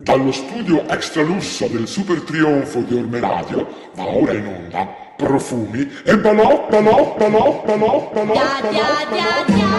Dallo studio extra lusso del super trionfo di Orme Radio va ora in onda profumi e balò, balò, balò, balò, balò, balò, ya, balò. ya, ya,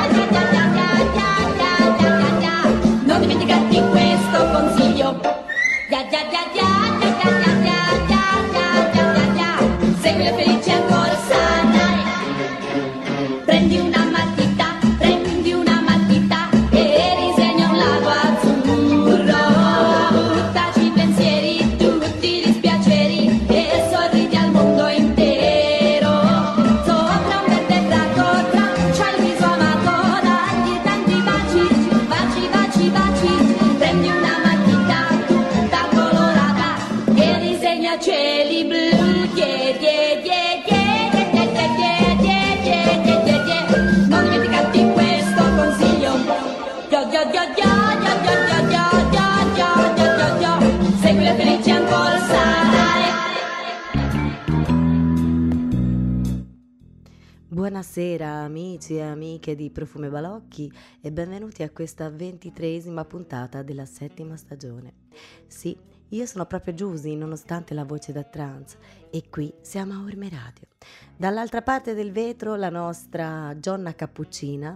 Buonasera amici e amiche di Profume Balocchi e benvenuti a questa ventitreesima puntata della settima stagione. Sì, io sono proprio Giusy nonostante la voce da trans e qui siamo a Orme Radio. Dall'altra parte del vetro la nostra Gionna Cappuccina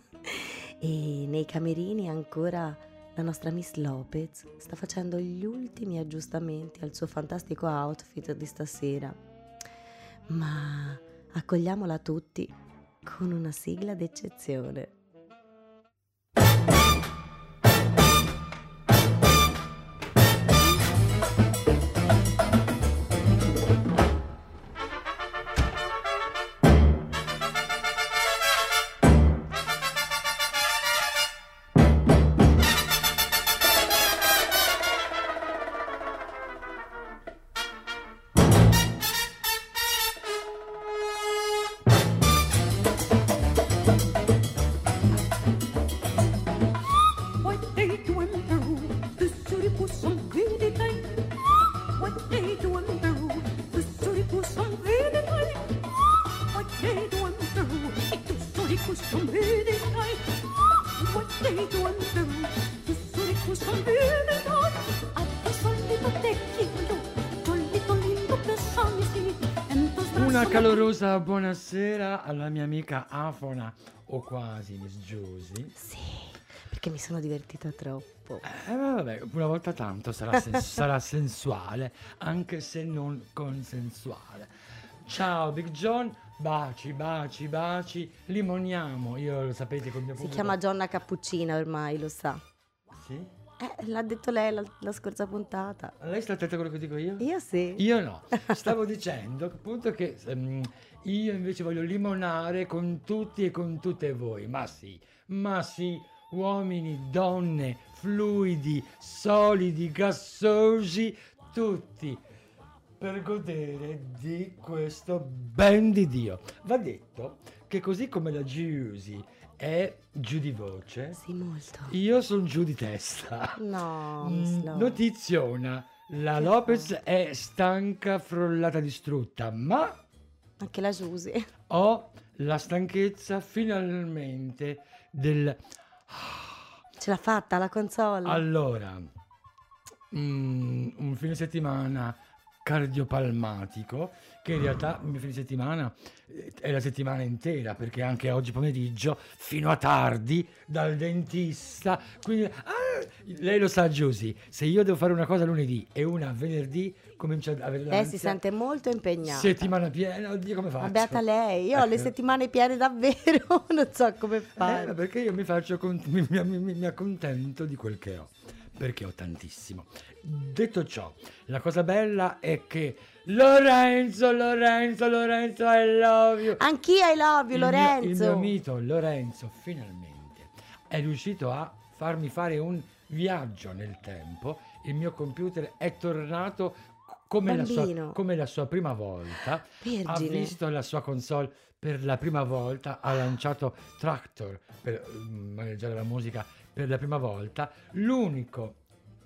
e nei camerini ancora la nostra Miss Lopez sta facendo gli ultimi aggiustamenti al suo fantastico outfit di stasera. Ma accogliamola tutti con una sigla d'eccezione. Calorosa buonasera alla mia amica Afona, o quasi Miss Giusy. Sì, perché mi sono divertita troppo. Eh, vabbè, una volta tanto sarà, sen- sarà sensuale, anche se non consensuale. Ciao Big John, baci, baci, baci, limoniamo. Io lo sapete col mio Si pubblico- chiama Gionna Cappuccina ormai, lo sa. Sì? Eh, l'ha detto lei la, la scorsa puntata. Lei sta attenta a quello che dico io? Io sì. Io no, stavo dicendo appunto che ehm, io invece voglio limonare con tutti e con tutte voi, ma sì, ma sì, uomini, donne, fluidi, solidi, gassosi, tutti per godere di questo ben di Dio. Va detto che così come la Giusy è giù di voce, Sì, molto. io sono giù di testa. No, Mm. Notiziona, la Che Lopez è stanca, frollata, distrutta, ma Anche la Giusy. ho la stanchezza finalmente del... Ce l'ha fatta la console. Allora, mm, un fine settimana cardiopalmatico che in realtà il mio fine settimana eh, è la settimana intera perché anche oggi pomeriggio fino a tardi dal dentista quindi ah, lei lo sa Giusy se io devo fare una cosa lunedì e una venerdì comincio ad avere lei si sente molto impegnata. settimana piena oddio come faccio beata lei, io ho le Ecco. settimane piene davvero, non so come Eh, fare. perché io mi faccio mi, mi- mi- mi accontento di quel che ho, perché ho tantissimo. Detto ciò, la cosa bella è che Lorenzo, Lorenzo, Lorenzo, I love you. Anch'io I love you, Il mio- Lorenzo. il mio mito Lorenzo finalmente è riuscito a farmi fare un viaggio nel tempo. Il mio computer è tornato come la, sua, come la sua prima volta. Ha Vergine. visto la sua console per la prima volta, ha lanciato Tractor per mm, maneggiare la musica per la prima volta. L'unico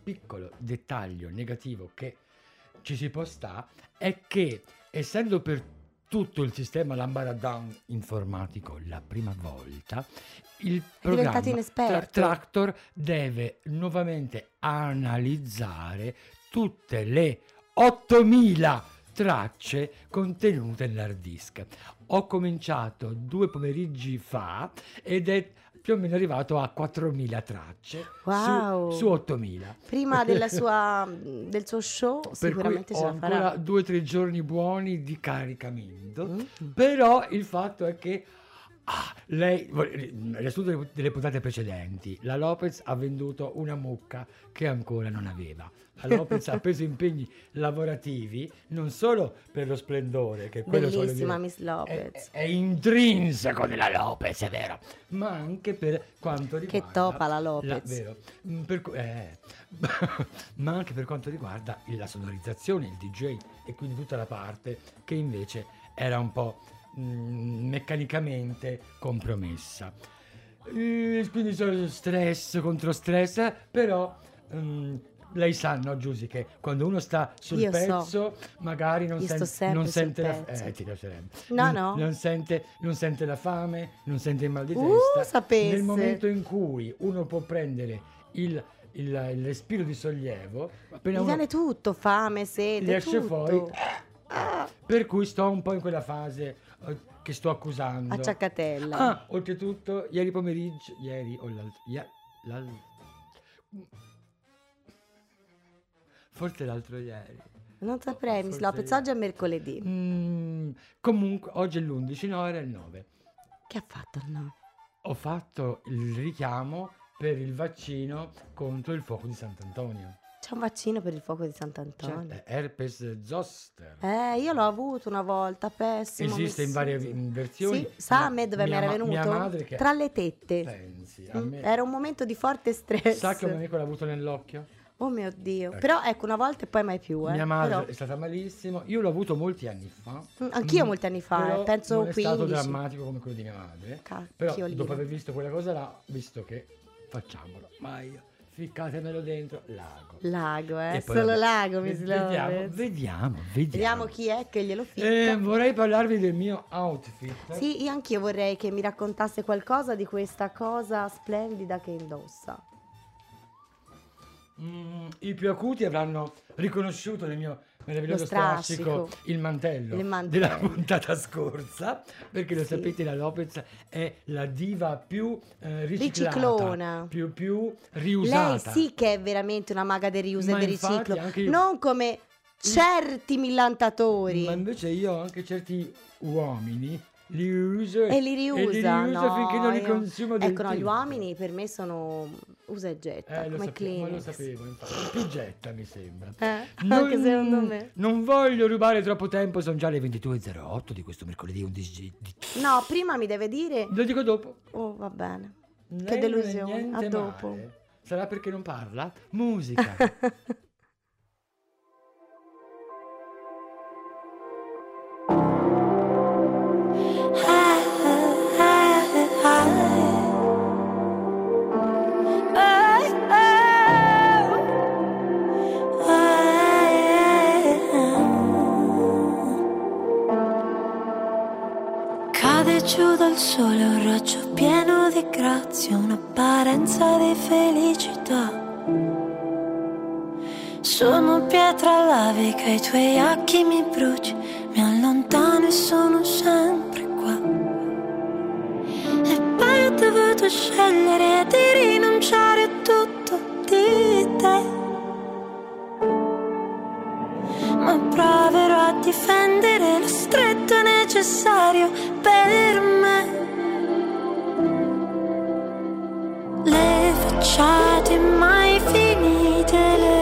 piccolo dettaglio negativo che ci si può sta è che essendo per tutto il sistema Lambaradan informatico la prima volta, il programma. Tra- Tractor deve nuovamente analizzare tutte le 8000 tracce contenute nell'hard disk. Ho cominciato due pomeriggi fa ed è più o meno arrivato a 4000 tracce su- Wow. su, 8000. Prima della sua- del suo show Per sicuramente la farà. ancora due o tre giorni buoni di caricamento. Mm. Però il fatto è che ah, lei, riassunto delle puntate precedenti, la Lopez ha venduto una mucca che ancora non aveva. La Lopez ha preso impegni lavorativi non solo per lo splendore, che quello Bellissima Miss è, Lopez. è intrinseco della Lopez, è vero, ma anche per quanto Che riguarda topa la Lopez. vero. Mm, per eh, ma anche per quanto riguarda la sonorizzazione, il DJ e quindi tutta la parte che invece era un po' mm, meccanicamente compromessa. Eh, quindi sono stress contro stress, però mm, lei sa, no Giusy, che quando uno sta sul Io so. pezzo magari non, sen- non sente la eh, ti piacerebbe. No, non, no. Non sente, non sente la fame, non sente il mal di Uh, testa. sapesse. Nel momento in cui uno può prendere il, il- il respiro di sollievo, appena Mi viene tutto, fame, gli sete, esce tutto. fuori, per cui sto un po' in quella fase eh, che sto accusando. A ciaccatella. Ah, oltretutto, ieri pomeriggio, ieri o l'altro, forse l'altro ieri. Non saprei, Miss forse Lopez, io. oggi è mercoledì. Mm, comunque, oggi è l'11, no, era il 9. Che ha fatto il no? Ho fatto il richiamo per il vaccino contro il fuoco di Sant'Antonio. C'è un vaccino per il fuoco di Sant'Antonio. Eh, herpes zoster. Eh, io l'ho avuto una volta, pessimo. Esiste in mi- varie vi- versioni. Sì, sa a me dove mi Mia era ma- venuto? Mia madre che Tra le tette. pensi, a Mm, me- Era un momento di forte stress. sa che un amico l'ha avuto nell'occhio? Oh mio Dio. Ecco. Però ecco, una volta e poi mai più. Eh. Mia madre Però- è stata malissimo. Io l'ho avuto molti anni fa. Mm, anch'io Mm, molti anni fa, eh, penso non è stato 15. drammatico come quello di mia madre. Cacchio Però lì. dopo aver visto quella cosa là, visto che facciamolo, ma io ficcatemelo dentro, lago. Lago, eh. Solo vabbè, lago, vediamo, Lopez. vediamo, vediamo. Vediamo chi è che glielo ficca. Eh, vorrei parlarvi del mio outfit. Sì, io anch'io vorrei che mi raccontasse qualcosa di questa cosa splendida che indossa. Mm, I più acuti avranno riconosciuto nel mio meraviglioso strascico il mantello, Il mantello. della puntata scorsa, perché lo sapete la Lopez è la diva più eh, riciclata, Riciclona. più, più riusata. Lei sì che è veramente una maga del riuso e del riciclo. io- Non come certi millantatori. Ma invece io ho anche certi uomini li uso E li riusa, e li riuso no, finché non li io- consumo del Ecco, no, gli tutto. uomini per me sono usa e getta, Eh, come sapevo, lo sapevo, infatti. Più getta mi sembra. Eh, anche secondo me. Non voglio rubare troppo tempo, sono già le 22.08 di questo mercoledì 11 di... No, prima mi deve dire... Lo dico dopo. Oh, va bene. Lei Che non delusione. A dopo. male. Sarà perché non parla? Musica. dal sole un raggio pieno di grazia, un'apparenza di felicità. Sono pietra lavica, i tuoi occhi mi bruci, mi allontano e sono sempre qua. E poi ho dovuto scegliere di rinunciare a tutto di te. Ma proverò a difendere lo stretto necessario per me. Le facciate mai finite,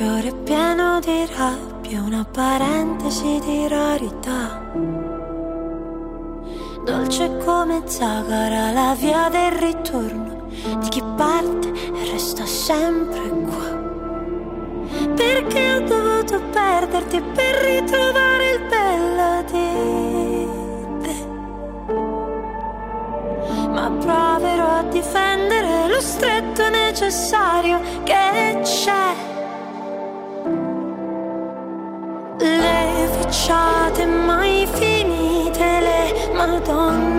fiore pieno di rabbia, una parentesi di rarità. Dolce come zagara la via del ritorno di chi parte e resta sempre qua. Perché ho dovuto perderti per ritrovare il bello di te. Ma proverò a difendere lo stretto necessario che c'è. Le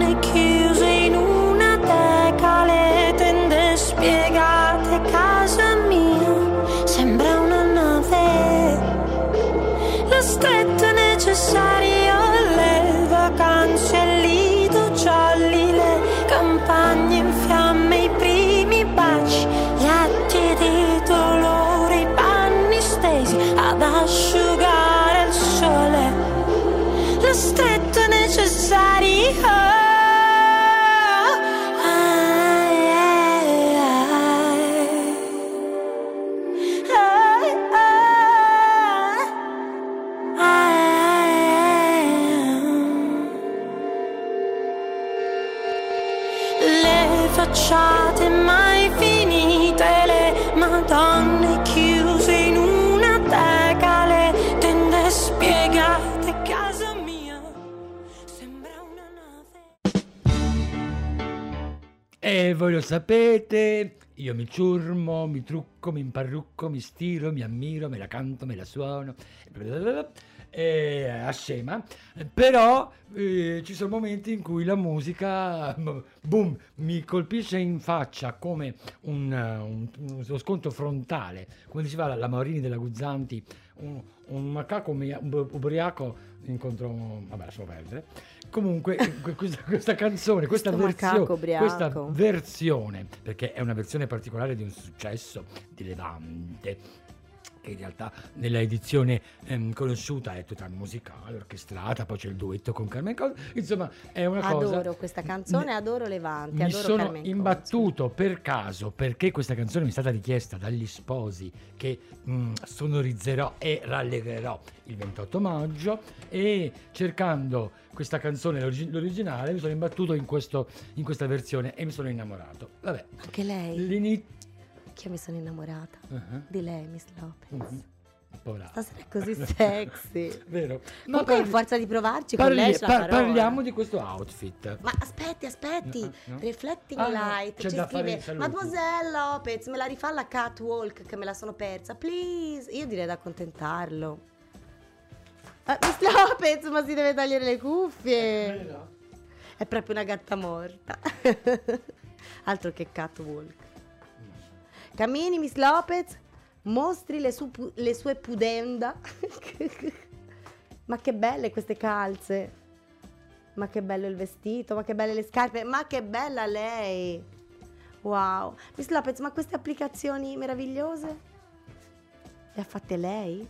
facciate mai finite, le madonne chiuse in una teca, le tende spiegate, casa mia sembra una nave. E voi lo sapete, io mi ciurmo, mi trucco, mi imparrucco, mi stiro, mi ammiro, me la canto, me la suono, e a scema, però eh, ci sono momenti in cui la musica, boom, mi colpisce in faccia come un, un- uno sconto frontale, come diceva la, Maurini della Guzzanti, un, un macaco ubriaco incontro, vabbè lasciamo perdere, comunque que- questa, questa canzone, questa versione, questa versione, perché è una versione particolare di un successo di Levante, che in realtà nella edizione ehm, conosciuta è tutta musicale, orchestrata, poi c'è il duetto con Carmen Cosa, insomma è una cosa... Adoro questa canzone, Ne- adoro Levante, mi adoro sono Carmen imbattuto per caso perché questa canzone mi è stata richiesta dagli sposi che mm, sonorizzerò e rallegrerò il 28 maggio e cercando questa canzone l'origi- l'originale mi sono imbattuto in, questo- in questa versione e mi sono innamorato. Vabbè. Anche lei, l'inizio... che io mi sono innamorata di lei, Miss Lopez. Stasera è così sexy. Vero? Comunque, parli- forza di provarci parli- con lei par- parliamo di questo outfit. Ma aspetti, aspetti, No, no. Reflecting Ah, no, Light, c'è ci scrive. Mademoiselle Lopez, me la rifà la catwalk che me la sono persa, please. Io direi da accontentarlo. Ah, Miss Lopez, ma si deve togliere le cuffie. È proprio una gatta morta. Altro che catwalk. Cammini, Miss Lopez, mostri le, su- le sue pudenda. ma che belle queste calze. Ma che bello il vestito, ma che belle le scarpe, ma che bella lei. Wow. Miss Lopez, ma queste applicazioni meravigliose le ha fatte lei?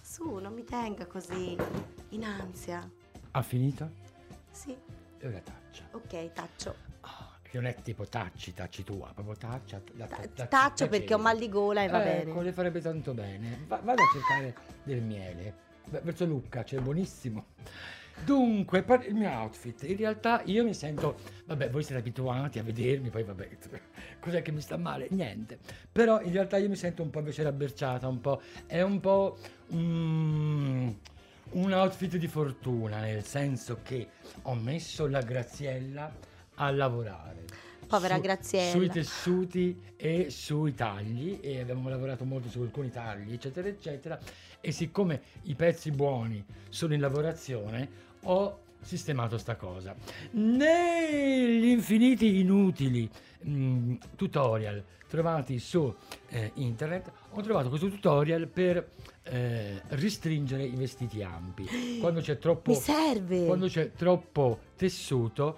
Su, non mi tenga così in ansia. Ha finito? Sì, E ora taccia. ok, taccio. Che non è tipo tacci, tacci tua, proprio taccia. Ta- taccio da- perché ho mal di gola e va Ecco, bene. le farebbe tanto bene. Va- vado a cercare del miele. Verso Lucca, c'è buonissimo. Dunque, par- il mio outfit, in realtà io mi sento, vabbè, voi siete abituati a vedermi, poi vabbè, cos'è che mi sta male? Niente. Però in realtà io mi sento un po' invece rabberciata, un po', è un po' mm, un outfit di fortuna, nel senso che ho messo la Graziella a lavorare. Povera Graziella. Sui tessuti e sui tagli e abbiamo lavorato molto su alcuni tagli, eccetera, eccetera. E siccome i pezzi buoni sono in lavorazione, ho sistemato sta cosa. Negli infiniti inutili mm, tutorial trovati su eh, internet, ho trovato questo tutorial per eh, restringere i vestiti ampi. Quando c'è troppo Mi serve. quando c'è troppo tessuto,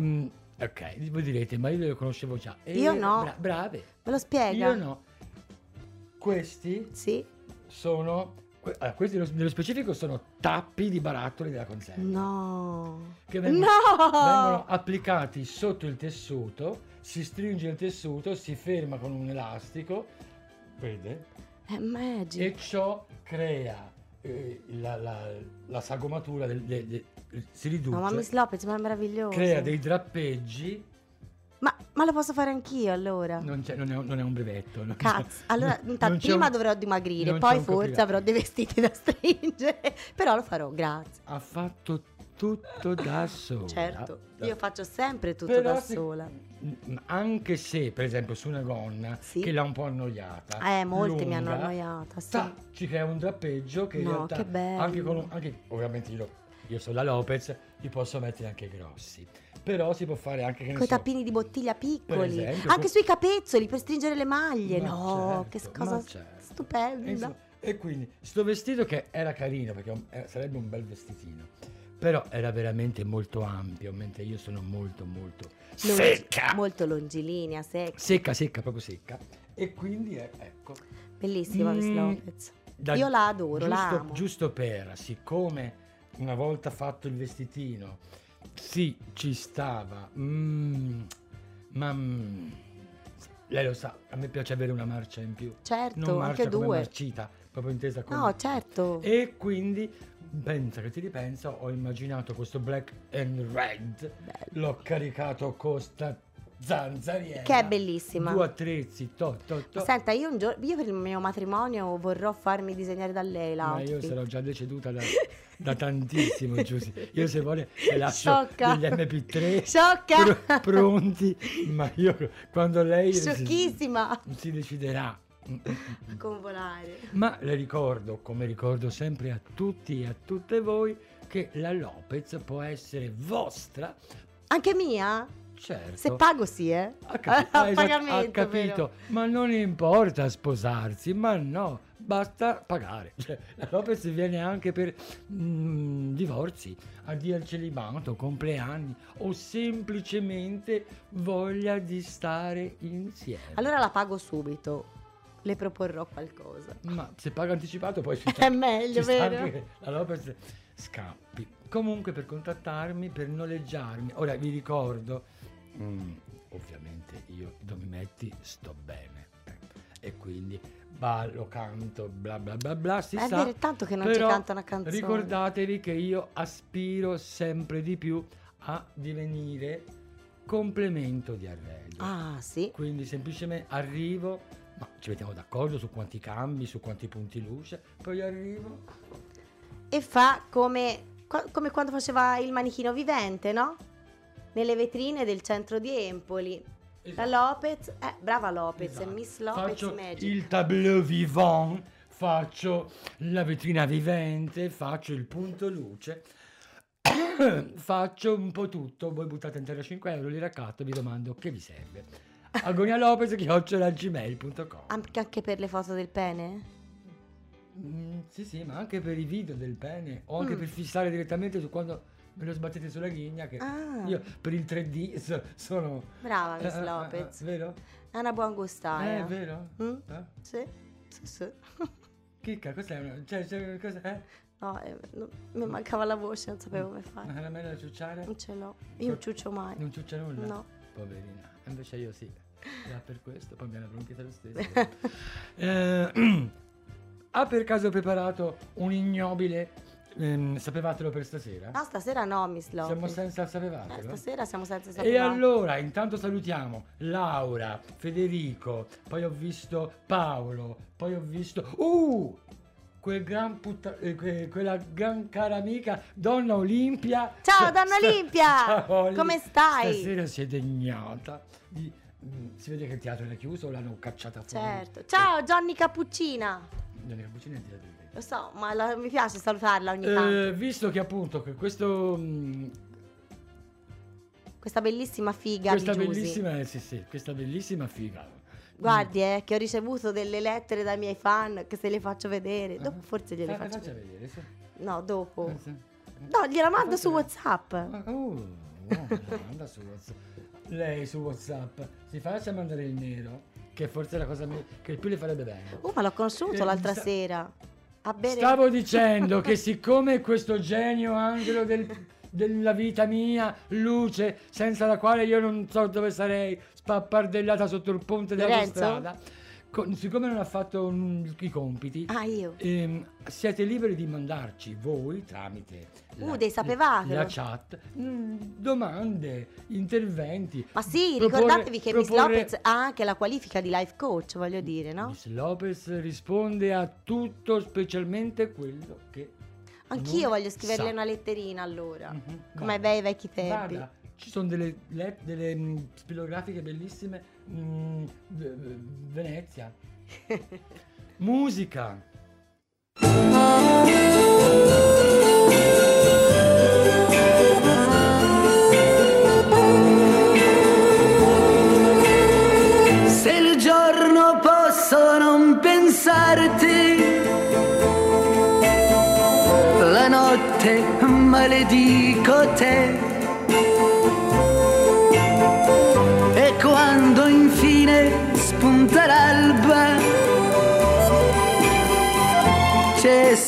mm, ok, voi direte, ma io lo conoscevo già. E Io no. bra- brave. Me lo spiega? Io no. Questi Sì. sono Que- allora, questi nello, nello specifico sono tappi di barattoli della conserva. No. Che vengono, no! vengono applicati sotto il tessuto, si stringe il tessuto, si ferma con un elastico, vede? È magic. E ciò crea eh, la, la- la sagomatura, del, de- de- si riduce, No, ma Miss Lopez, ma è meraviglioso. crea dei drappeggi, Ma, ma lo posso fare anch'io allora? non, c'è- non è, un- non è un brevetto. Cazzo, allora intanto prima un- dovrò dimagrire, poi forse avrò dei vestiti da stringere, però lo farò, grazie. Ha fatto tutto da sola. Certo, Da- io faccio sempre tutto Però da se- sola. Anche se, per esempio, su una gonna Sì. che l'ha un po' annoiata, Eh, molti mi hanno lunga, annoiata, sì. ta, ci crea un drappeggio che in No, realtà che bello. anche con un- anche- ovviamente io, io sono la Lopez, li posso mettere anche grossi. Però si può fare anche Con i so, tappini di bottiglia piccoli, esempio, anche con- sui capezzoli per stringere le maglie. Ma no, certo, che cosa certo. stupenda. Insomma, e quindi sto vestito che era carino perché eh, sarebbe un bel vestitino. Però era veramente molto ampio, mentre io sono molto molto Longi- secca. Molto longilinea, secca. Secca, secca, proprio secca. E quindi è, ecco. Bellissima Miss Mm, Lopez. da- Io la adoro, giusto, la amo. Giusto per, siccome una volta fatto il vestitino, sì, ci stava, mm, ma mm, lei lo sa, a me piace avere una marcia in più. Certo, non marcia anche come due. marcita, proprio intesa come... No, certo. E quindi, pensa che ti ripensa, ho immaginato questo black and red, l'ho caricato con sta zanzariera. Che è bellissima. Due attrezzi, to, to, to. Senta, io, un giorno, io per il mio matrimonio vorrò farmi disegnare da lei Ma io l'outfit. sarò già deceduta da, da tantissimo, Giusy. Io se vuole le lascio Sciocca. degli MP3 Sciocca. pr- pronti, ma io quando lei si- si deciderà. A convolare. Ma le ricordo, come ricordo sempre a tutti e a tutte voi, che la Lopez può essere vostra, Anche mia? certo. Se pago sì, eh. ha, capi- A ha esat- pagamento, ha capito, però. ma non importa sposarsi, ma no, basta pagare. Cioè, la Lopez viene anche per mm, divorzi, addio al celibato, compleanni o semplicemente voglia di stare insieme. Allora la pago subito. Le proporrò qualcosa. Ma se paga anticipato poi ci È meglio, sta vero? la Lopez scappi. Comunque per contattarmi, per noleggiarmi. Ora vi ricordo, mm, ovviamente io dove mi metti sto bene. eh, E quindi ballo, canto, bla bla bla bla, si È sa. vero, tanto che non ci canta una canzone. Ricordatevi che io aspiro sempre di più a divenire complemento di arredo. Ah, sì. Quindi semplicemente arrivo, ma ci mettiamo d'accordo su quanti cambi, su quanti punti luce, poi arrivo. E fa come, come quando faceva il manichino vivente, no? Nelle vetrine del centro di Empoli. La Esatto. Lopez, eh, brava Lopez, Esatto. Miss Lopez faccio Magic. il tableau vivant, faccio la vetrina vivente, faccio il punto luce, faccio un po' tutto. Voi buttate in terra 5 euro, li raccatto e vi domando che vi serve. Agonia Lopez, chiocciolagmail.com Anche, anche per le foto del pene? Mm, sì, sì, ma anche per i video del pene o anche Mm. per fissare direttamente su quando me lo sbattete sulla ghigna. Che Ah. io per il 3D so- sono. Brava Miss Eh, eh, eh, Lopez. vero? È una buona gustaia. Eh, vero? Mm? Eh? Sì, sì, sì. Chicca, cos'è? una- Cioè, cioè, cos'è? Eh? No, eh, no, mi mancava la voce, non sapevo come fare. caramella da ciucciare? Non ce l'ho. Io non ciuccio mai. Non ciuccia nulla? No. Poverina. Invece io sì. Era per questo, poi mi era bronchita lo stesso. Eh, ha per caso preparato un ignobile ehm, sapevatelo per stasera? No, stasera no, Miss Lopez. Siamo senza Eh, sapevatelo? stasera siamo senza E sapere. allora, intanto salutiamo Laura, Federico, poi ho visto Paolo, poi ho visto... Uh! Quel gran putta- eh, que- quella gran cara amica, Donna Olimpia. Ciao, Donna Olimpia! Ciao, Oli. Come stai? Stasera si è degnata. di- mm, Si vede che il teatro era chiuso o l'hanno cacciata fuori? Certo. Ciao, Johnny Cappuccina. Gianni Cappuccini è teatro invece. Lo so, ma la- mi piace salutarla ogni tanto. Eh, visto che appunto che questo mm, Questa bellissima figa questa di Giusy. bellissima eh, sì, sì, questa bellissima figa Guardi, eh, che ho ricevuto delle lettere dai miei fan che se le faccio vedere. Dopo Ah. forse gliele Fa- faccio faccia vedere. vedere sì. No, dopo. Eh, sì. No, gliela mando su WhatsApp. Ah, Oh, wow, manda su WhatsApp. Lei su WhatsApp si faccia mandare il nero, che forse è la cosa mi- che più le farebbe bene. Oh, ma l'ho conosciuto Eh, l'altra sa- sera. Bere. Stavo dicendo che siccome questo genio angelo del- della vita mia, luce, senza la quale io non so dove sarei, spappardellata sotto il ponte della strada, co- siccome non ha fatto mm, i compiti, Ah, io. ehm, siete liberi di mandarci voi tramite Uh, sapevatelo. la chat mm, domande, interventi. Ma sì, proporre- ricordatevi che Miss proporre- Lopez ha anche la qualifica di life coach, voglio dire, no? Miss Lopez risponde a tutto, specialmente quello che. Anch'io voglio scriverle sa. una letterina allora. Mhm, Come ai bei vecchi tempi. Guarda, ci sono delle, le- delle mm, spilografiche bellissime. Mm, v- v- Venezia. Musica. Se il giorno posso non pensarti, la notte maledico te.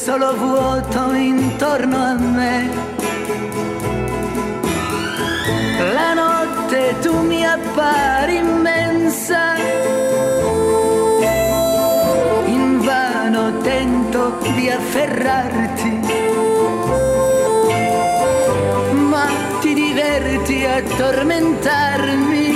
Solo vuoto intorno a me. La notte tu mi appari immensa, invano tento di afferrarti, ma ti diverti a tormentarmi.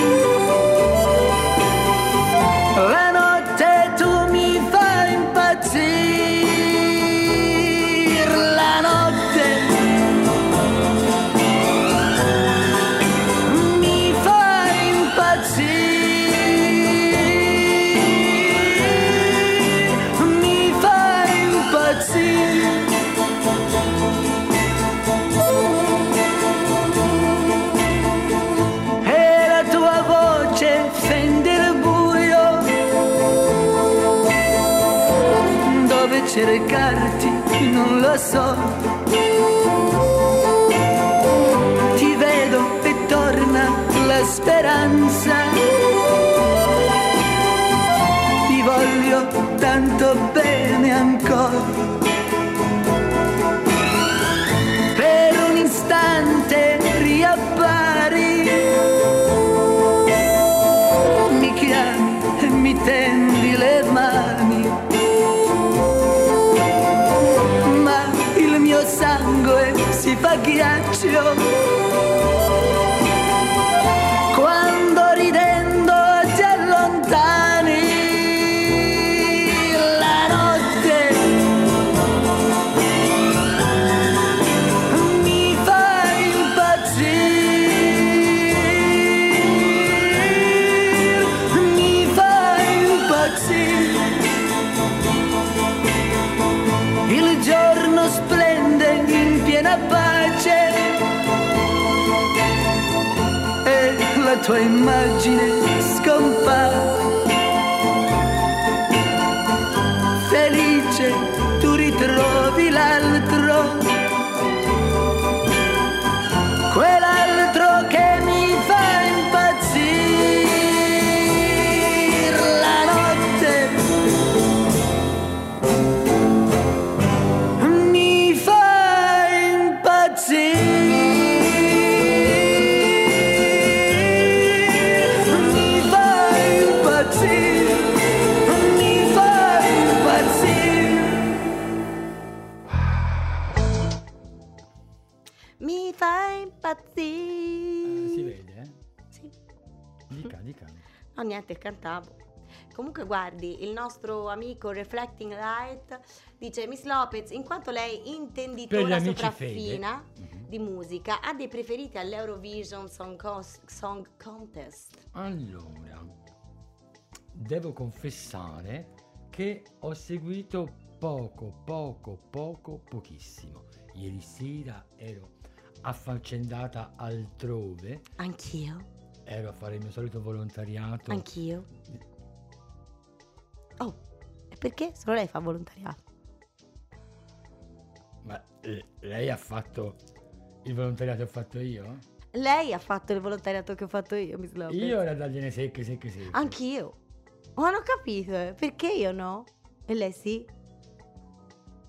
Ritrovi l'altro, niente, cantavo. Comunque guardi, il nostro amico Reflecting Light dice Miss Lopez, in quanto lei intenditora sopraffina fede. Mhm. di musica, ha dei preferiti all'Eurovision Song, Cos- Song Contest? Allora, devo confessare che ho seguito poco, poco, poco, pochissimo. Ieri sera ero affaccendata altrove, Anch'io, ero a fare il mio solito volontariato. anch'io. Oh, e perché? Solo lei fa volontariato. Ma lei ha fatto il volontariato che ho fatto io? Lei ha fatto il volontariato che ho fatto io, Miss Lopez. Io era dagliene secche, secche, secche. Anch'io. Ma non ho capito, eh. perché io no? E lei sì?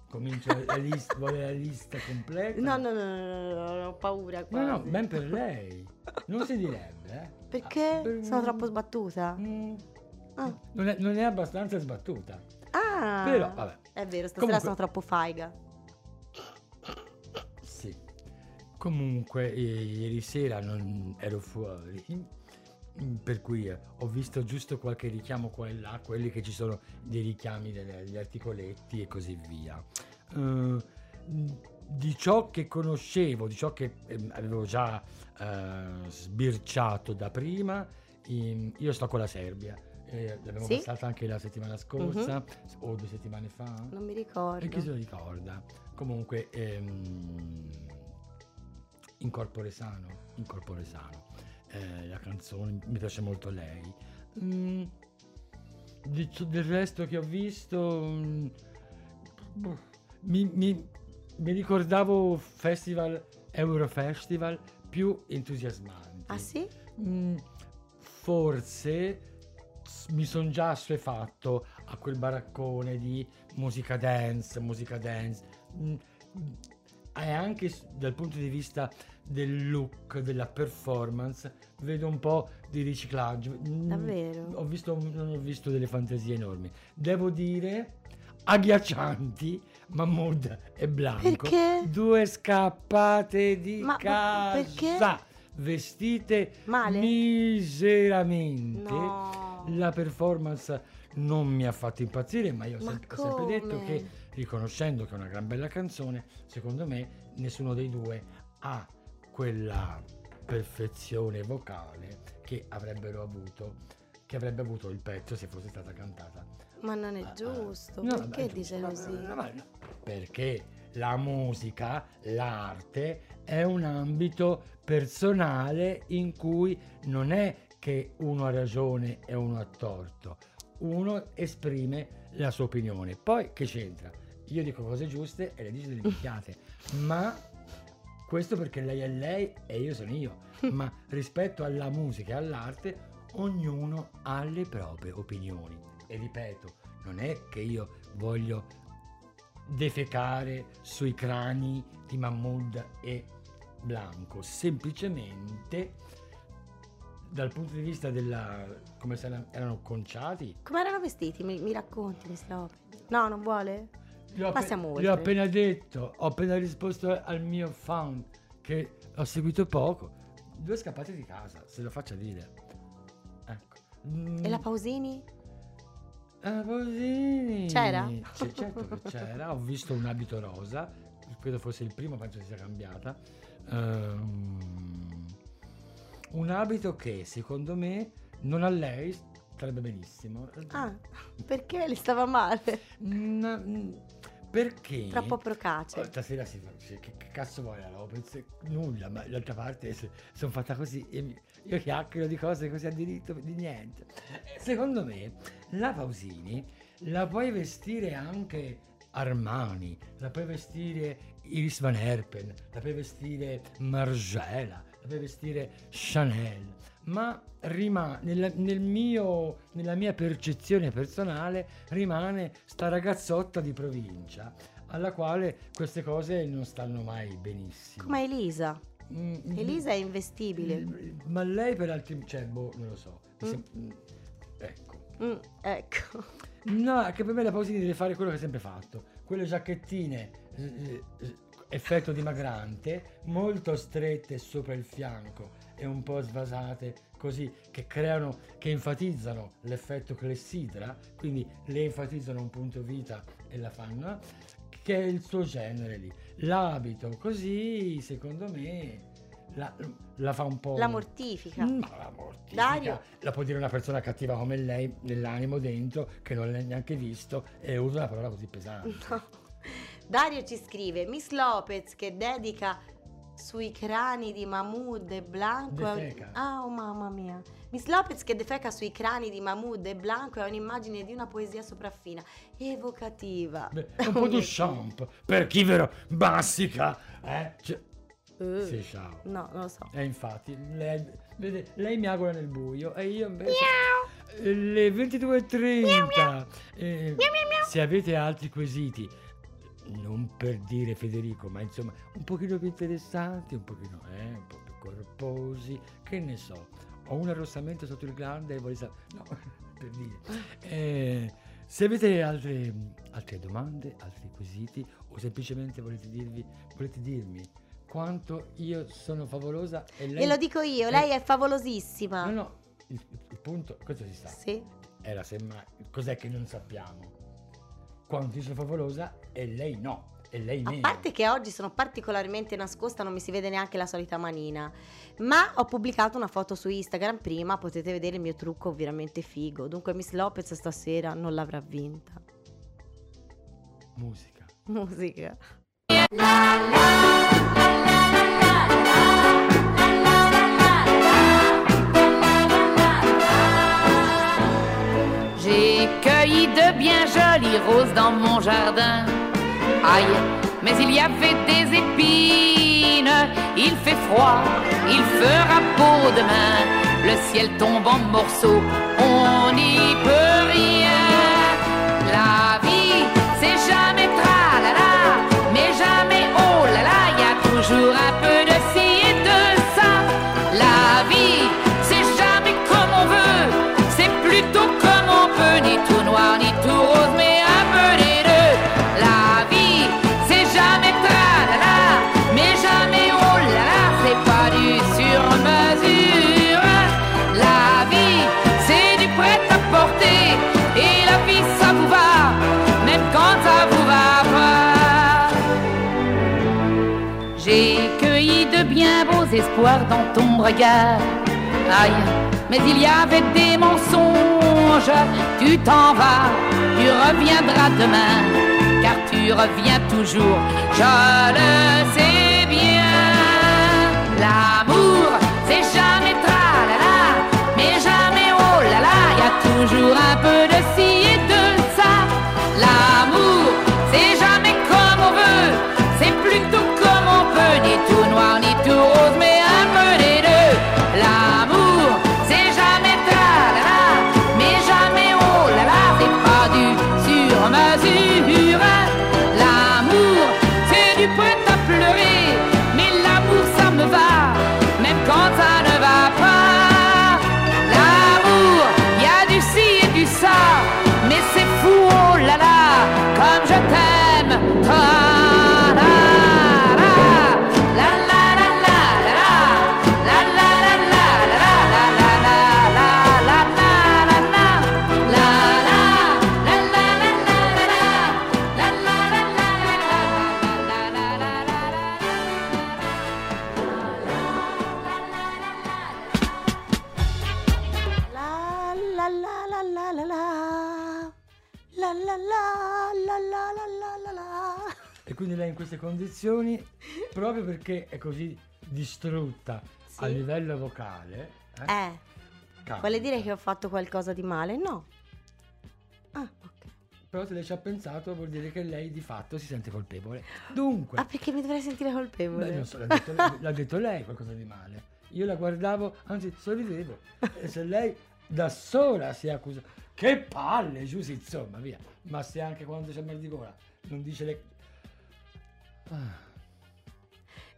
comincio la lista, vuole la lista completa? No, no, no, no, no, no, ho paura No, quasi. no, ben per lei. Non si direbbe. Perché? Ah, per- Sono troppo sbattuta? Mm, Ah. non, è, non è abbastanza sbattuta. Ah, Però, vabbè. È vero, stasera Comunque- sono troppo faiga. Sì. Comunque, ieri sera non ero fuori, per cui eh, ho visto giusto qualche richiamo qua e là, quelli che ci sono dei richiami degli articoletti e così via. Mm, di ciò che conoscevo, di ciò che ehm, avevo già eh, sbirciato da prima, in- io sto con la Serbia. eh, l'abbiamo Sì? passata anche la settimana scorsa o due settimane fa. Non mi ricordo. E chi se lo ricorda? Comunque, ehm, in corpore sano, in corpore sano. Eh, la canzone mi piace molto lei. Mm, del resto che ho visto, mm, boh, mi, mi- mi ricordavo festival, Eurofestival più entusiasmanti. Ah sì? Mm, forse mi sono già assuefatto a quel baraccone di musica dance, musica dance. Mm, E anche dal punto di vista del look, della performance, vedo un po' di riciclaggio. Mm, Davvero? Ho visto, non ho visto delle fantasie enormi. Devo dire, agghiaccianti, Mahmood e Blanco. Perché? Due scappate di Ma- casa. perché? Vestite Male? miseramente. No. La performance non mi ha fatto impazzire, ma io ho, Ma sem- ho sempre detto che, riconoscendo che è una gran bella canzone, secondo me nessuno dei due ha quella perfezione vocale che avrebbero avuto, che avrebbe avuto il pezzo se fosse stata cantata. Ma non è Ah, ah. giusto. No, vabbè, Perché è giusto, dice così? no, no, Perché la musica, l'arte è un ambito personale in cui non è che uno ha ragione e uno ha torto. Uno esprime la sua opinione. Poi che c'entra? Io dico cose giuste e lei dice delle minchiate. ma questo perché lei è lei e io sono io. Ma rispetto alla musica e all'arte, ognuno ha le proprie opinioni. E ripeto, non è che io voglio defecare sui crani di Mahmood e Blanco, semplicemente dal punto di vista della come se erano- erano conciati. Come erano vestiti? Mi, mi racconti, Miss Lopez? No, non vuole? Gli Passiamo appe- gli ho oltre. appena detto, ho appena risposto al mio fan che ho seguito poco. Due scappate di casa, se lo faccia dire. Mm, E la Pausini? Ah, Pausini! C'era? C'è- certo che c'era, ho visto un abito rosa, credo fosse il primo, penso si sia cambiata. Ehm, un abito che secondo me non a lei starebbe benissimo. Ah, perché le stava male? Mm, mm, perché? Troppo Oh, procace. Stasera si sì, che, che cazzo vuole la Lopez? Nulla, ma d'altra parte sono fatta così. mi- io chiacchiero di cose così a diritto di niente. Eh, Secondo me la Pausini la puoi vestire anche Armani, la puoi vestire Iris Van Herpen, la puoi vestire Margiela, puoi vestire Chanel, ma rimane nella, nel mio, nella mia percezione personale rimane sta ragazzotta di provincia alla quale queste cose non stanno mai benissimo. Come Elisa. Mm, mm, Elisa è investibile. mm, Ma lei per altri cioè, boh, non lo so. Mm. mm, ecco. Mm, ecco. No, anche per me la Pausini deve fare quello che ha sempre fatto. Quelle giacchettine eh, eh, effetto dimagrante, molto strette sopra il fianco e un po' svasate così che creano, che enfatizzano l'effetto clessidra, quindi le enfatizzano un punto vita e la fanno, che è il suo genere lì. L'abito così, secondo me, la, la fa un po'... La mortifica. Ma la mortifica Dario. la può dire una persona cattiva come lei, nell'animo dentro, che non l'ha neanche visto e usa una parola così pesante. No. Dario ci scrive Miss Lopez che dedica sui crani di Mahmood e Blanco. Defeca. Ah, oh mamma mia. Miss Lopez che defeca sui crani di Mahmood e Blanco è un'immagine di una poesia sopraffina, evocativa. Beh, è un po' di champ per chi vero bassica, eh? Cioè, Eh, sì, ciao. No, non lo so. E infatti, lei, vede, lei mi augura nel buio e io invece... Eh, Le 22.30. eh, se avete altri quesiti non per dire Federico, ma insomma un pochino più interessanti, un pochino, eh, un po' più corposi, che ne so. Ho un arrossamento sotto il glande e voglio sapere... No, per dire. Eh, se avete altre, altre domande, altri quesiti o semplicemente volete, dirvi, volete dirmi quanto io sono favolosa e lei... Glielo dico io, Eh, lei è favolosissima. No, no, il, il punto, questo si sa. Sì. Era semmai, cos'è che non sappiamo? Quanto io sono favolosa e lei no, e lei A meno. parte che oggi sono particolarmente nascosta, non mi si vede neanche la solita manina. Ma ho pubblicato una foto su Instagram prima, potete vedere il mio trucco veramente figo. Dunque Miss Lopez stasera non l'avrà vinta. Musica. Musica. J'ai cueilli de bien roses dans mon jardin. Aïe, mais il y avait des épines. Il fait froid, il fera beau demain. Le ciel tombe en morceaux, on n'y peut dans ton regard. Aïe, mais il y avait des mensonges. Tu t'en vas, tu reviendras demain, car tu reviens toujours. Je le sais bien. L'amour, c'est jamais tralala, mais jamais oh là là. Y a toujours un peu de ci et de condizioni, proprio perché è così distrutta Sì. a livello vocale, eh, Eh, vuole dire che ho fatto qualcosa di male? No. Ah, ok. Però se lei ci ha pensato vuol dire che lei di fatto si sente colpevole. Dunque, Ah, perché mi dovrei sentire colpevole? beh, non so, l'ha detto, lei, l'ha detto lei qualcosa di male. Io la guardavo, anzi sorridevo. E se lei da sola si accusa, che palle, giù sì, insomma, via. Ma se anche quando c'è mal di gola non dice le... Ah.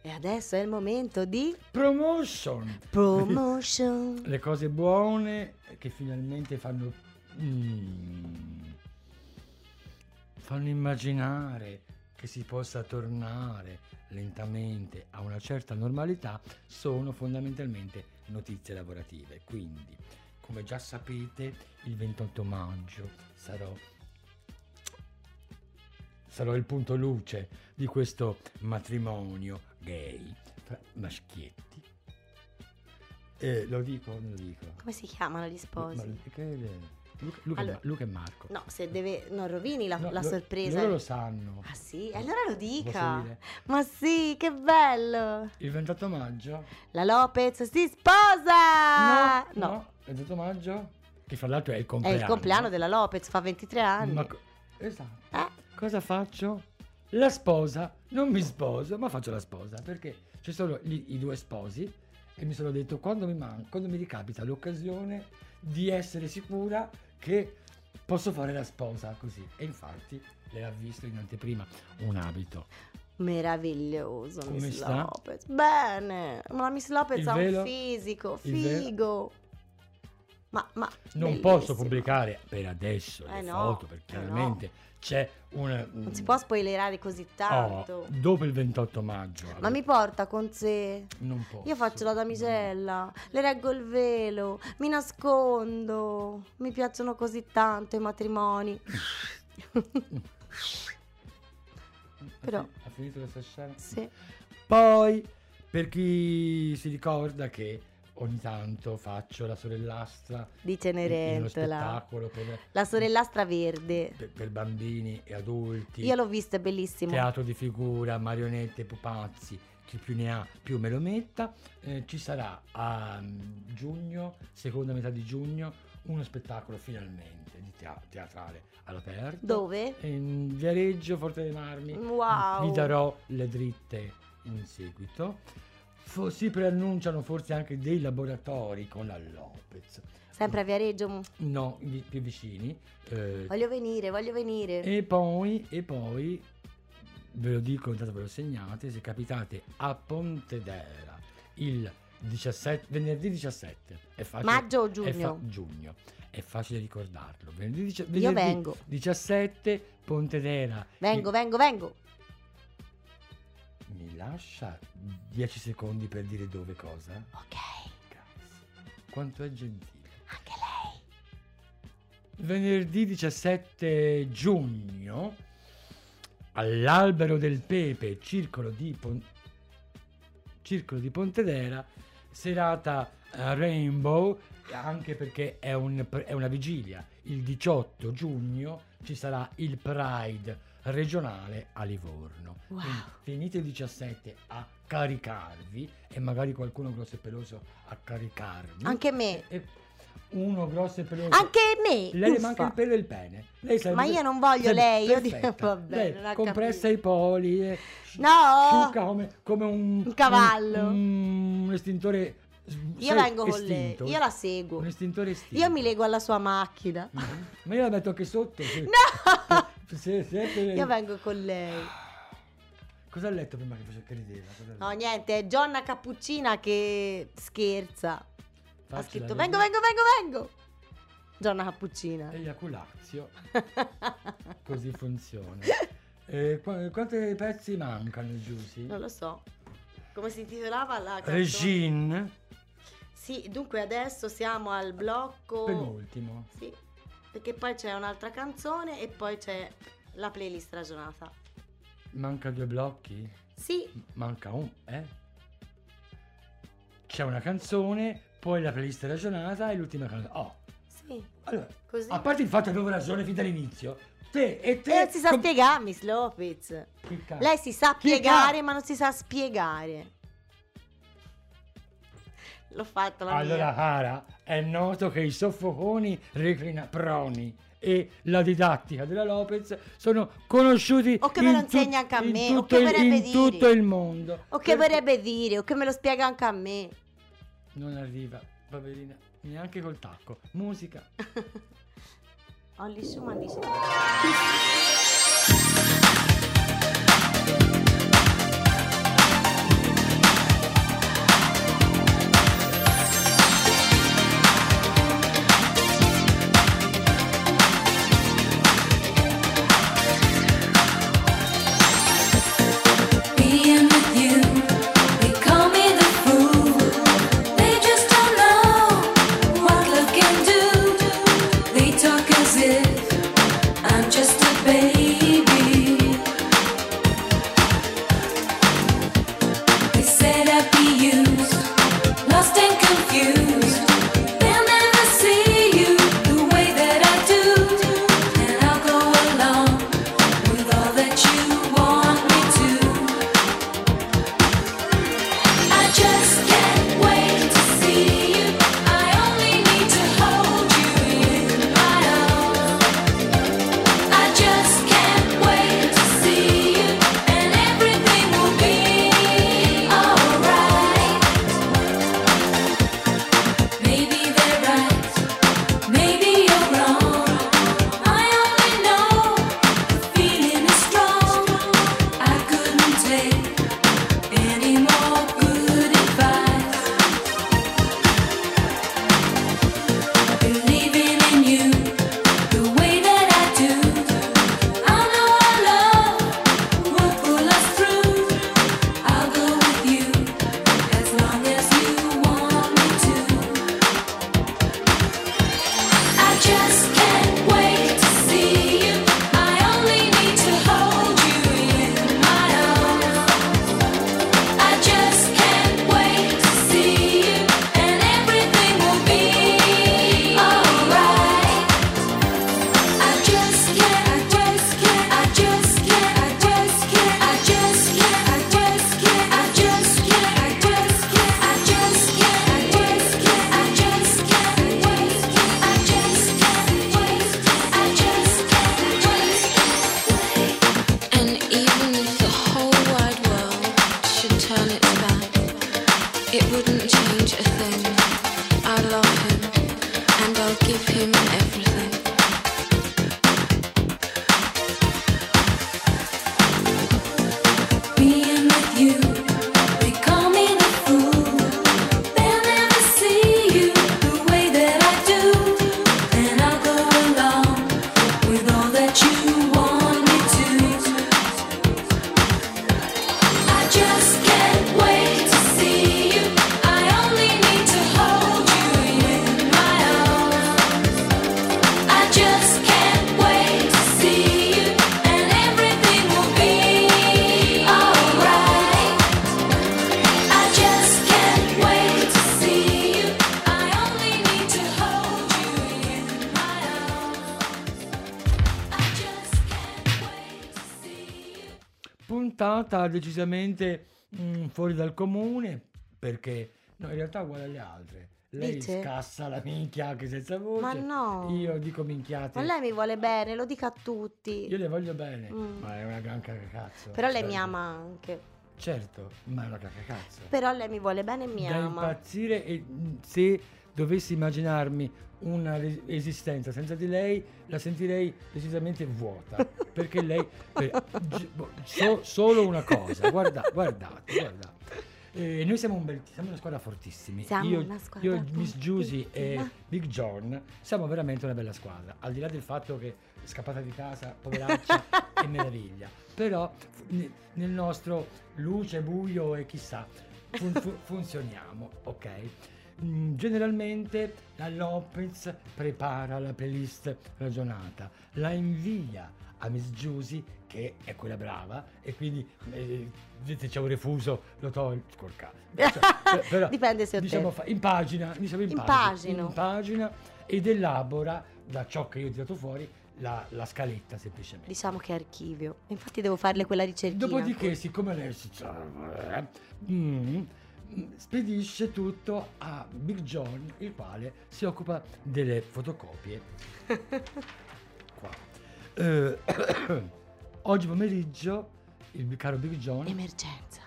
E adesso è il momento di Promotion! promotion. le cose buone che finalmente fanno mm, fanno immaginare che si possa tornare lentamente a una certa normalità sono fondamentalmente notizie lavorative quindi come già sapete il 28 maggio sarò sarò il punto luce di questo matrimonio gay tra maschietti eh, lo dico o non lo dico? Come si chiamano gli Ma- sposi? che- Luca, Luca- Allora- Luca e Marco. No, se deve... Non rovini la, No, la lo- sorpresa. Loro lo sanno. Ah sì? Allora lo dica. Ma sì, che bello. Il 28 maggio? La Lopez si sposa. no, no, il 28 maggio? Che fra l'altro è il È compleanno. il compleanno della Lopez, fa 23 anni. Ma esatto. Eh? Cosa faccio? La sposa. Non mi sposo, ma faccio la sposa. Perché ci sono lì i due sposi e mi sono detto quando mi, man- quando mi ricapita l'occasione di essere sicura che posso fare la sposa così. E infatti lei ha visto in anteprima un abito. Meraviglioso, Come Miss sta? Lopez. Bene, ma la Miss Lopez Il ha velo? un fisico, Il velo? figo. Ma, ma Non bellissimo. posso pubblicare per adesso le Eh no, foto perché eh no. chiaramente c'è un... Non si può spoilerare così tanto. Oh, dopo il 28 maggio. Ma mi porta con sé. Non posso. Io faccio la damigella, le reggo il velo, mi nascondo. Mi piacciono così tanto i matrimoni. Però, Ha finito questa scena? sì. Poi, per chi si ricorda che ogni tanto faccio la sorellastra Di Cenerentola. per, La sorellastra verde. per- per bambini e adulti, Io l'ho visto, è bellissimo. teatro di figura, marionette, pupazzi, chi più ne ha più me lo metta. Eh, ci sarà a mm, giugno, seconda metà di giugno, uno spettacolo finalmente di tea- teatrale all'aperto. Dove? In Viareggio, Forte dei Marmi. Wow. Vi darò le dritte in seguito. Fo- si preannunciano forse anche dei laboratori con la Lopez. Sempre a Viareggio. No, vi- più vicini. eh, Voglio venire, voglio venire. e poi, e poi, ve lo dico, intanto ve lo segnate, se capitate a Pontedera il 17, venerdì 17, è facile, Maggio o è giugno? giugno, è facile ricordarlo. Venerdì, dici- Io venerdì vengo. 17, Pontedera. Vengo, Mi- vengo, vengo. Mi lascia 10 secondi per dire dove cosa? Ok, Grazie. Quanto è gentile. anche lei. Venerdì 17 giugno all'Albero del Pepe, circolo di, Pon- circolo di Pontedera, serata eh, Rainbow, anche perché è, un- è una vigilia. Il 18 giugno ci sarà il Pride regionale a Livorno. Wow. Quindi finite il 17 a caricarvi e magari qualcuno grosso e peloso a caricarvi. Anche me. E uno grosso e peloso. Anche me. Lei le uffa. manca il pelo e il pene. Sarebbe- Ma io non voglio lei, io dico- vabbè, Lei, compressa i poli. E No. sciucca come, come un, Un cavallo. Un, un estintore. Io vengo con lei, io la seguo. Un estintore estinto. Io mi lego alla sua macchina. Mhm. Ma io la metto anche sotto. se- No! se- se- se- Io vengo con lei. Cosa ha letto prima che faccia che rideva? Ha No, niente, è Gionna Cappuccina che scherza. Ha Faccela scritto vedere. vengo, vengo, vengo, vengo. Gionna Cappuccina. Eiaculazio. Così funziona. Eh, qua- quanti pezzi mancano, Giusy? Non lo so. Come si intitolava la canzone? Regine, Sì, dunque adesso siamo al blocco. penultimo. Sì, perché poi c'è un'altra canzone e poi c'è la playlist ragionata. Manca due blocchi? Sì, Manca un, eh? C'è una canzone, poi la playlist ragionata e l'ultima canzone. Oh, sì, allora, così. a parte il fatto che avevo ragione fin dall'inizio, te e te... Lei si sa com- spiegare, Miss Lopez. Lei si sa Chi piegare, ca- ma non si sa spiegare. L'ho fatto la Allora, mia. cara, è noto che i soffoconi reclinaproni e la didattica della Lopez sono conosciuti O che me lo in insegna anche a in me, o tutto che il- vorrebbe in dire. tutto il mondo. O che Per- vorrebbe dire, o che me lo spiega anche a me. Non arriva, poverina, neanche col tacco. Musica. Olli Schumann dice. decisamente mm, fuori dal comune perché no, in realtà uguale alle altre. Lei Dice? scassa la minchia anche senza voce. Ma no. Io dico minchiate. Ma lei mi vuole bene, lo dica a tutti. Io le voglio bene, Mm. ma è una gran cagacazzo. Però lei Certo. mi ama anche. Certo, ma è una cagacazzo. Però lei mi vuole bene e mi da ama. impazzire e mm, se dovessi immaginarmi una re- esistenza senza di lei la sentirei decisamente vuota perché lei per- so- solo una cosa guarda, guardate guardate Eh, noi siamo un bel siamo una squadra fortissimi. Siamo io, una squadra io Miss Giusy e fortissima. Big John siamo veramente una bella squadra al di là del fatto che è scappata di casa poveraccia e meraviglia. Però ne- nel nostro luce buio e chissà fun- fu- funzioniamo ok generalmente la Lopez prepara la playlist ragionata, la invia a Miss Giusy che è quella brava e quindi eh, se c'è un refuso lo toglie col cazzo. Cioè, però, Dipende se diciamo, fa- in pagina, diciamo in, Impagino. in pagina ed elabora da ciò che io ho tirato fuori la, la scaletta semplicemente. Diciamo che è archivio. Infatti devo farle quella ricerchina. Dopodiché, siccome lei si eh, mm, mm, spedisce tutto a Big John, il quale si occupa delle fotocopie. Eh, oggi pomeriggio il caro Big John Emergenza.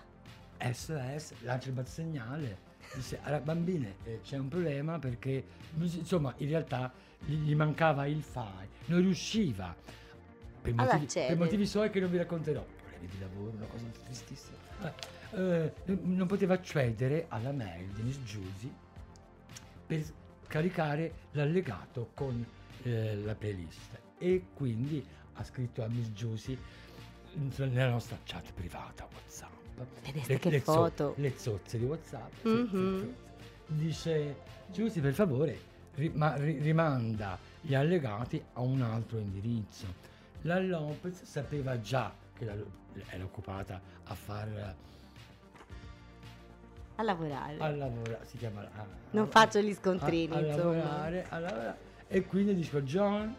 SOS lancia il battesegnale dice "Allora, bambine eh, c'è un problema perché insomma in realtà gli, gli mancava il file non riusciva. Per motivi, per motivi suoi che non vi racconterò problemi di lavoro una cosa tristissima Eh, eh, non- poteva accedere alla mail di Miss Giusy per caricare l'allegato con eh, la playlist e quindi ha scritto a Miss Giusy nella nostra chat privata WhatsApp. Vedete che zo- foto. le zozze di WhatsApp. Mhm. sì. Dice Giusy per favore ri- ma- ri- rimanda gli allegati a un altro indirizzo. La Lopez sapeva già che la- era occupata a far A lavorare. a lavorare, si chiama a- Non a- faccio gli scontrini, a, a lavorare, a lavorare. E quindi dico John,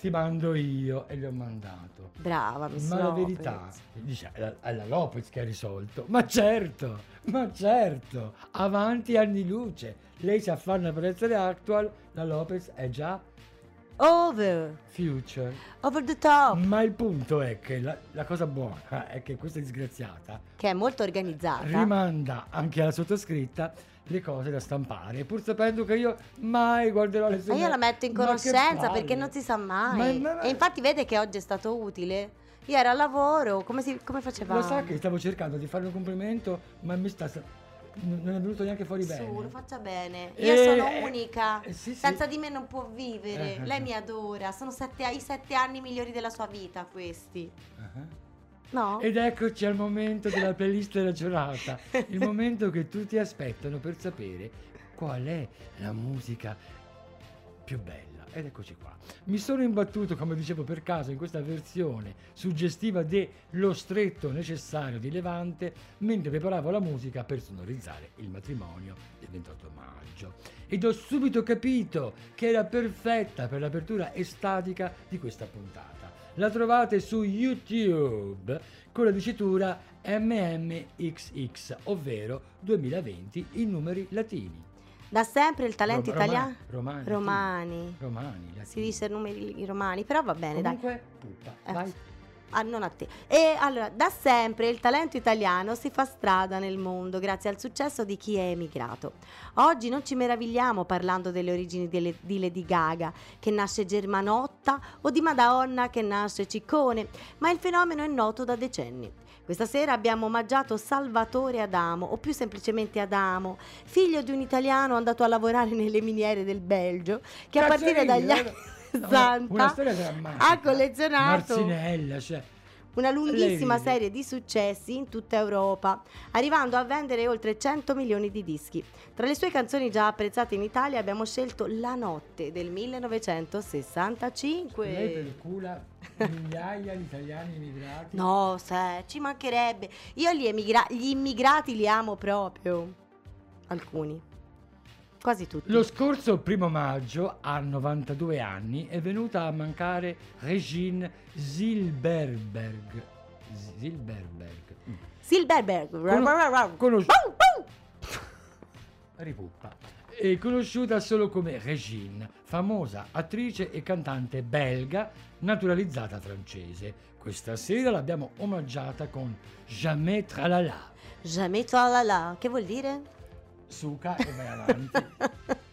ti mando io e gli ho mandato. Brava, Miss Ma la Lopez. verità, dice, è la, è la Lopez che ha risolto. Ma certo, ma certo, avanti anni luce. Lei sa fare una operazione actual, la Lopez è già Over. future. Over the top. Ma il punto è che la, la cosa buona è che questa disgraziata Che è molto organizzata. rimanda anche alla sottoscritta le cose da stampare, pur sapendo che io mai guarderò le sue Ma io la metto in conoscenza perché non si sa mai. Ma- ma- E infatti vede che oggi è stato utile. Io ero al lavoro, come, si, come facevamo? Lo sa che stavo cercando di fare un complimento, ma mi sta. Non è venuto neanche fuori Su, bene. lo faccia bene. Eh, Io sono eh, unica. eh, sì, sì. Senza di me non può vivere. Eh, eh, Lei eh. mi adora. Sono sette, i sette anni migliori della sua vita, questi. Ah. No? Ed eccoci al momento della playlist della giornata, il momento che tutti aspettano per sapere qual è la musica più bella. Ed eccoci qua. Mi sono imbattuto, come dicevo per caso, in questa versione suggestiva dello stretto necessario di Levante mentre preparavo la musica per sonorizzare il matrimonio del 28 maggio. Ed ho subito capito che era perfetta per l'apertura estatica di questa puntata. La trovate su YouTube con la dicitura MMXX, ovvero 2020 in numeri latini. Da sempre il talento Roma- italiano? Romani. Romani. Romani. Si dice numeri romani, però va bene, Comunque, pupa, Eh. vai. Ah, non a te. E allora, da sempre il talento italiano si fa strada nel mondo grazie al successo di chi è emigrato. Oggi non ci meravigliamo parlando delle origini delle- di Lady Gaga, che nasce germanotta, o di Madonna, che nasce ciccone, ma il fenomeno è noto da decenni. Questa sera abbiamo omaggiato Salvatore Adamo, o più semplicemente Adamo, figlio di un italiano andato a lavorare nelle miniere del Belgio, che a Cazzo partire dagli anni Una, 60 una storia drammatica. ha collezionato Marzinella, cioè. Una lunghissima serie di successi in tutta Europa, arrivando a vendere oltre 100 milioni di dischi. Tra le sue canzoni già apprezzate in Italia abbiamo scelto La notte del 1965. Lei percula migliaia di italiani immigrati. No, se, ci mancherebbe. Io gli, emigra- gli immigrati li amo proprio. Alcuni. Quasi tutti. Lo scorso primo maggio, a 92 anni, è venuta a mancare Regine Zilberberg. Zilberberg. Mm. Silberberg. Cono- conos- Wow, wow. Ripuppa. È conosciuta solo come Regine, famosa attrice e cantante belga naturalizzata francese. Questa sera l'abbiamo omaggiata con Jamais Tralala. Jamais tralala. Che vuol dire? Suca e vai avanti.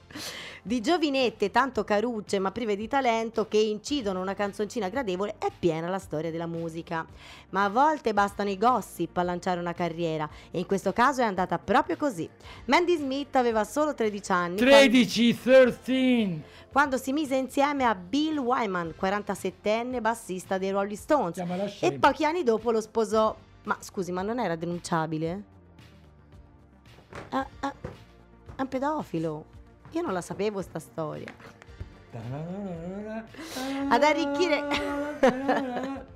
Di giovinette tanto carucce ma prive di talento che incidono una canzoncina gradevole è piena la storia della musica. Ma a volte bastano i gossip a lanciare una carriera e in questo caso è andata proprio così. Mandy Smith aveva solo 13 anni quando- 13, 13! quando si mise insieme a Bill Wyman, 47enne bassista dei Rolling Stones e pochi anni dopo lo sposò. Ma scusi, ma non era denunciabile? Ah, ah, è un pedofilo. Io non la sapevo sta storia. Ad arricchire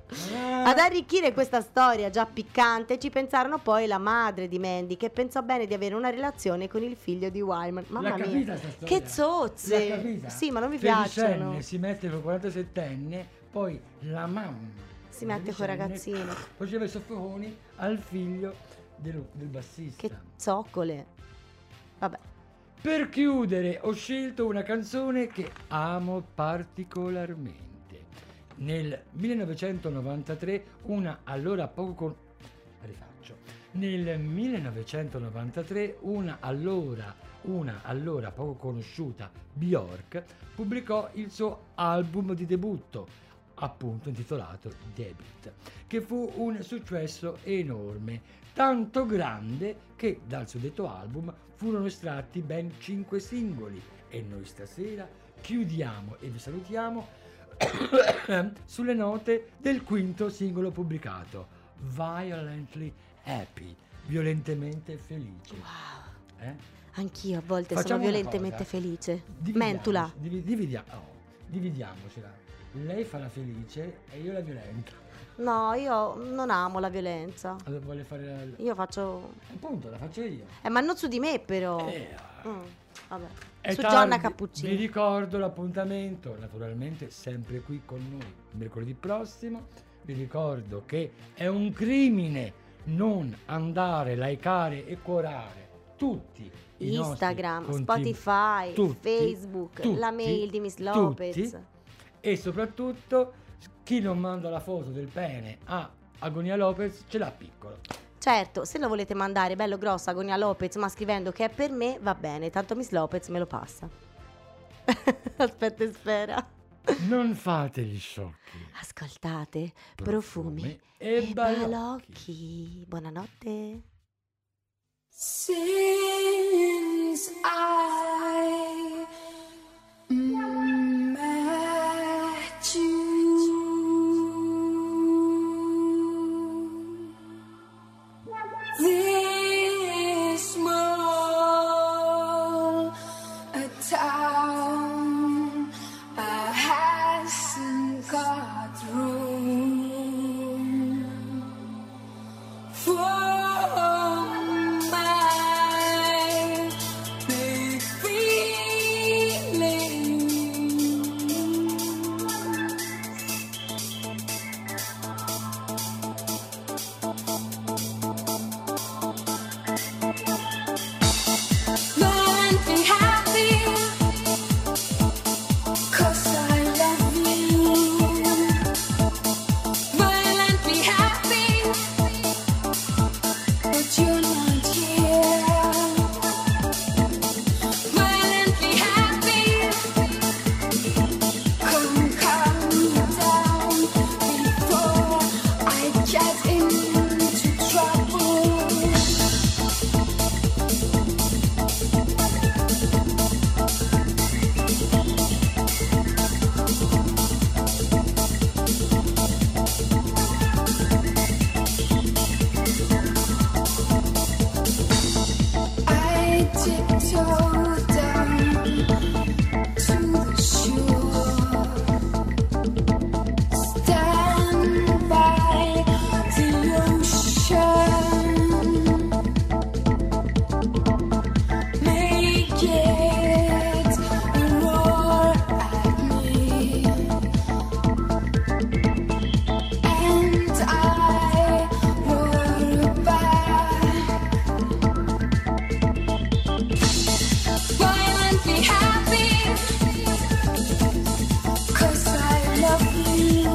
Ad arricchire questa storia già piccante ci pensarono poi la madre di Mandy che pensò bene di avere una relazione con il figlio di Wyman. Mamma mia. Che zozze. Sì, ma non mi piacciono. si mette con 47enne, poi la mamma Si mette con tredicenne ragazzino. Faceva i sofferoni al figlio del, del bassista. Che zoccole. Vabbè. Per chiudere ho scelto una canzone che amo particolarmente. Nel 1993 una allora poco con... rifaccio. Nel 1993 una allora, una allora poco conosciuta Bjork pubblicò il suo album di debutto, appunto intitolato Debit, che fu un successo enorme, tanto grande che dal suddetto album furono estratti ben 5 singoli e noi stasera chiudiamo e vi salutiamo sulle note del quinto singolo pubblicato, Violently Happy, violentemente felice. Wow. Eh? Anch'io a volte Facciamo sono violentemente felice. Mentula. divi- dividia- oh, dividiamocela. Lei fa la felice e io la violenta. No, io non amo la violenza. Allora vuole fare la... Io faccio... Appunto, la faccio io. Eh, ma non su di me però. Eh, Mm, vabbè. È su tardi, Gianna Vi Cappuccini. ricordo l'appuntamento, naturalmente sempre qui con noi mercoledì prossimo. Vi ricordo che è un crimine non andare, likeare e cuorare tutti Instagram. Spotify, Tutti, Facebook, tutti, la mail di Miss tutti. Lopez. E soprattutto chi non manda la foto del pene a Agonia Lopez ce l'ha piccolo. Certo, se lo volete mandare bello grosso a Agonia Lopez, ma scrivendo che è per me, va bene, tanto Miss Lopez me lo passa. Aspetta e spera. Non fate gli sciocchi. Ascoltate, Profumi profumi, e e balocchi. balocchi. Buonanotte. Since I love